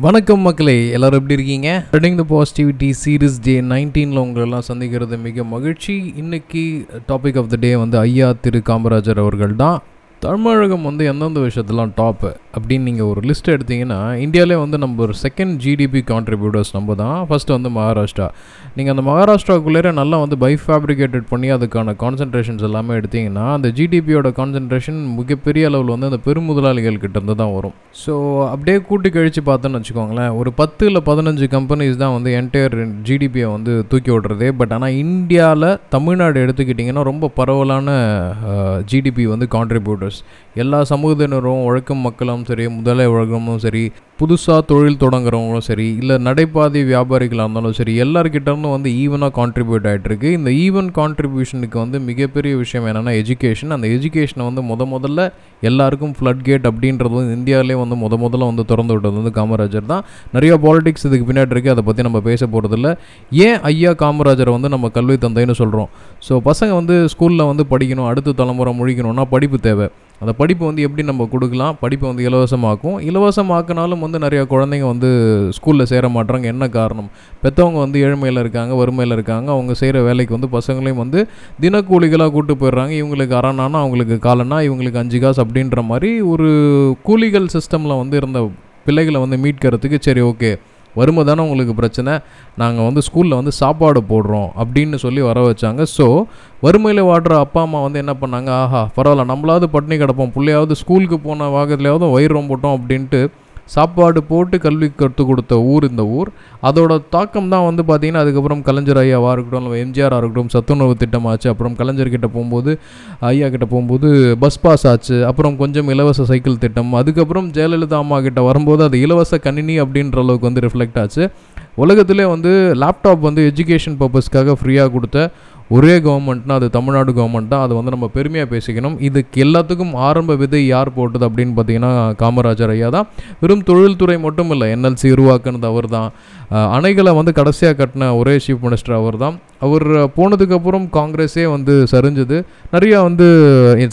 வணக்கம் மக்களே எல்லாரும் எப்படி இருக்கீங்க? ரெடிங் த பாசிட்டிவிட்டி சீரீஸ் டே நைன்டீனில் உங்களெல்லாம் சந்திக்கிறது மிக மகிழ்ச்சி. இன்னைக்கு டாபிக் ஆஃப் த டே வந்து ஐயா திரு காமராஜர் அவர்கள் தான் தமிழகம் வந்து எந்தெந்த விஷயத்தெல்லாம் டாப்பு அப்படின்னு நீங்கள் ஒரு லிஸ்ட் எடுத்தீங்கன்னா இந்தியாவிலே வந்து நம்ம ஒரு செகண்ட் ஜிடிபி கான்ட்ரிபியூட்டர்ஸ் நம்ம தான். ஃபஸ்ட்டு வந்து மகாராஷ்டிரா. நீங்கள் அந்த மகாராஷ்டிராக்குள்ளே நல்லா வந்து பை ஃபேப்ரிகேட்டட் பண்ணி அதுக்கான கான்சன்ட்ரேஷன்ஸ் எல்லாமே எடுத்தீங்கன்னா அந்த ஜிடிபியோட கான்சன்ட்ரேஷன் மிகப்பெரிய அளவில் வந்து அந்த பெருமுதலாளிகள் கிட்ட இருந்து தான் வரும். ஸோ அப்படியே கூட்டி கழித்து பார்த்தோன்னு வச்சுக்கோங்களேன் ஒரு பத்து இல்லை பதினஞ்சு கம்பெனிஸ் தான் வந்து என்டையர் ஜிடிபியை வந்து தூக்கி விடுறது பட் ஆனால் இந்தியாவில் தமிழ்நாடு எடுத்துக்கிட்டிங்கன்னா ரொம்ப பரவலான ஜிடிபி வந்து கான்ட்ரிபியூட்டர்ஸ் எல்லா சமூகத்தினரும் உழைக்கும் மக்களும் சரி முதலை உலகமும் சரி புதுசாக தொழில் தொடங்குறவங்களும் சரி இல்லை நடைபாதை வியாபாரிகளாக இருந்தாலும் சரி எல்லாருக்கிட்டேருந்து வந்து ஈவனாக கான்ட்ரிபியூட் ஆகிட்டுருக்கு இந்த ஈவன் கான்ட்ரிபியூஷனுக்கு வந்து மிகப்பெரிய விஷயம் என்னென்னா எஜுகேஷன் அந்த எஜுகேஷனை வந்து முத முதல்ல எல்லாருக்கும் ஃப்ளட் கேட் அப்படின்றது வந்து இந்தியாவிலே வந்து முத முதல்ல வந்து திறந்து விட்டது வந்து காமராஜர் தான். நிறையா பாலிடிக்ஸ் இதுக்கு பின்னாடி இருக்குது அதை பற்றி நம்ம பேச போகிறதில்ல ஏன் ஐயா காமராஜரை வந்து நம்ம கல்வி தந்தைன்னு சொல்கிறோம் ஸோ பசங்க வந்து ஸ்கூலில் வந்து படிக்கணும் அடுத்த தலைமுறை முழிக்கணும்னா படிப்பு தேவை. அந்த படிப்பு வந்து எப்படி நம்ம கொடுக்கலாம்? படிப்பை வந்து இலவசமாக்கும். இலவசமாக்கினாலும் வந்து நிறைய குழந்தைங்க வந்து ஸ்கூலில் சேர மாட்டுறாங்க என்ன காரணம்? பெற்றவங்க வந்து ஏழ்மையில் இருக்காங்க வறுமையில் இருக்காங்க. அவங்க செய்கிற வேலைக்கு வந்து பசங்களையும் வந்து தினக்கூலிகளாக கூப்பிட்டு போயிடுறாங்க. இவங்களுக்கு அரணானா அவங்களுக்கு காலனா இவங்களுக்கு அஞ்சு காசு அப்படின்ற மாதிரி ஒரு கூலிகள் சிஸ்டமில் வந்து இருந்த பிள்ளைகளை வந்து மீட்கிறதுக்கு சரி ஓகே. வறுமை தானே உங்களுக்கு பிரச்சனை. நாங்கள் வந்து ஸ்கூலில் வந்து சாப்பாடு போடுறோம் அப்படின்னு சொல்லி வர வச்சாங்க. ஸோ வறுமையில் வாடுற அப்பா அம்மா வந்து என்ன பண்ணாங்க? ஆஹா பரவாயில்ல நம்மளாவது பட்டினி கிடப்போம். பிள்ளையாவது ஸ்கூலுக்கு போன வாகத்துலையாவது வயிறு ரொம்பட்டோம் அப்படின்ட்டு சாப்பாடு போட்டு கல்வி கற்றுக் கொடுத்த ஊர் இந்த ஊர். அதோட தாக்கம் தான் வந்து பார்த்திங்கன்னா அதுக்கப்புறம் கலைஞர் ஐயாவாக இருக்கட்டும் எம்ஜிஆராக இருக்கட்டும் சத்துணவு திட்டம் ஆச்சு. அப்புறம் கலைஞர்கிட்ட போகும்போது ஐயா கிட்ட போகும்போது பஸ் பாஸ் ஆச்சு. அப்புறம் கொஞ்சம் இலவச சைக்கிள் திட்டம். அதுக்கப்புறம் ஜெயலலிதா அம்மா கிட்ட வரும்போது அது இலவச கணினி அப்படின்ற அளவுக்கு வந்து ரிஃப்ளெக்ட் ஆச்சு. உலகத்திலே வந்து லேப்டாப் வந்து எஜுகேஷன் பர்பஸ்க்காக ஃப்ரீயாக கொடுத்த ஒரே கவர்மெண்ட்னா அது தமிழ்நாடு கவர்மெண்ட் தான் அது வந்து நம்ம பெருமையாக பேசிக்கணும். இதுக்கு எல்லாத்துக்கும் ஆரம்ப விதை யார் போட்டது அப்படின்னு பார்த்தீங்கன்னா காமராஜர் ஐயா தான். வெறும் தொழில்துறை மட்டும் இல்லை என்எல்சி உருவாக்குனது அவர் தான். அணைகளை வந்து கடைசியாக கட்டின ஒரே சீஃப் மினிஸ்டர் அவர் தான். அவர் போனதுக்கப்புறம் காங்கிரஸே வந்து சரிஞ்சது. நிறையா வந்து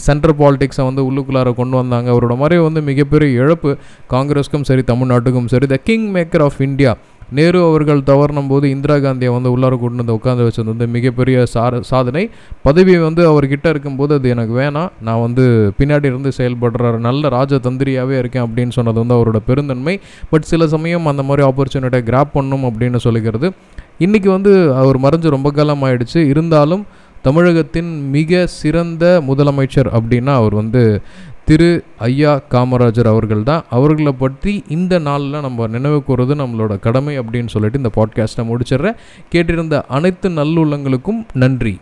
சென்ட்ரல் பாலிடிக்ஸை வந்து உள்ளுக்குள்ளார கொண்டு வந்தாங்க. அவரோட மாதிரி வந்து மிகப்பெரிய இழப்பு. காங்கிரஸுக்கும் சரி தமிழ்நாட்டுக்கும் சரி the king maker of India Nehru அவர்கள் தவறினும் போது இந்திரா காந்தியை வந்து உள்ளார கொண்டு வந்து உட்காந்து வச்சது வந்து மிகப்பெரிய சார சாதனை. பதவி வந்து அவர்கிட்ட இருக்கும்போது அது எனக்கு வேணாம். நான் வந்து பின்னாடி இருந்து செயல்படுற நல்ல ராஜதந்திரியாகவே இருக்கேன் அப்படின்னு சொன்னது வந்து அவரோட பெருந்தன்மை. பட் சில சமயம் அந்த மாதிரி ஆப்பர்ச்சுனிட்டியை கிராப் பண்ணும் அப்படின்னு சொல்லிக்கிறது. இன்றைக்கி வந்து அவர் மறைஞ்சு ரொம்ப காலம் ஆயிடுச்சு இருந்தாலும் தமிழகத்தின் மிக சிறந்த முதலமைச்சர் அப்படின்னா அவர் வந்து திரு ஐயா காமராஜர் அவர்கள் தான் அவர்களை பற்றி இந்த நாளில் நம்ம நினைவு கூறுறது நம்மளோட கடமை அப்படின்னு சொல்லிட்டு இந்த பாட்காஸ்ட்டை முடிச்சிடுறேன். கேட்டிருந்த அனைத்து நல்லுள்ளங்களுக்கும் நன்றி.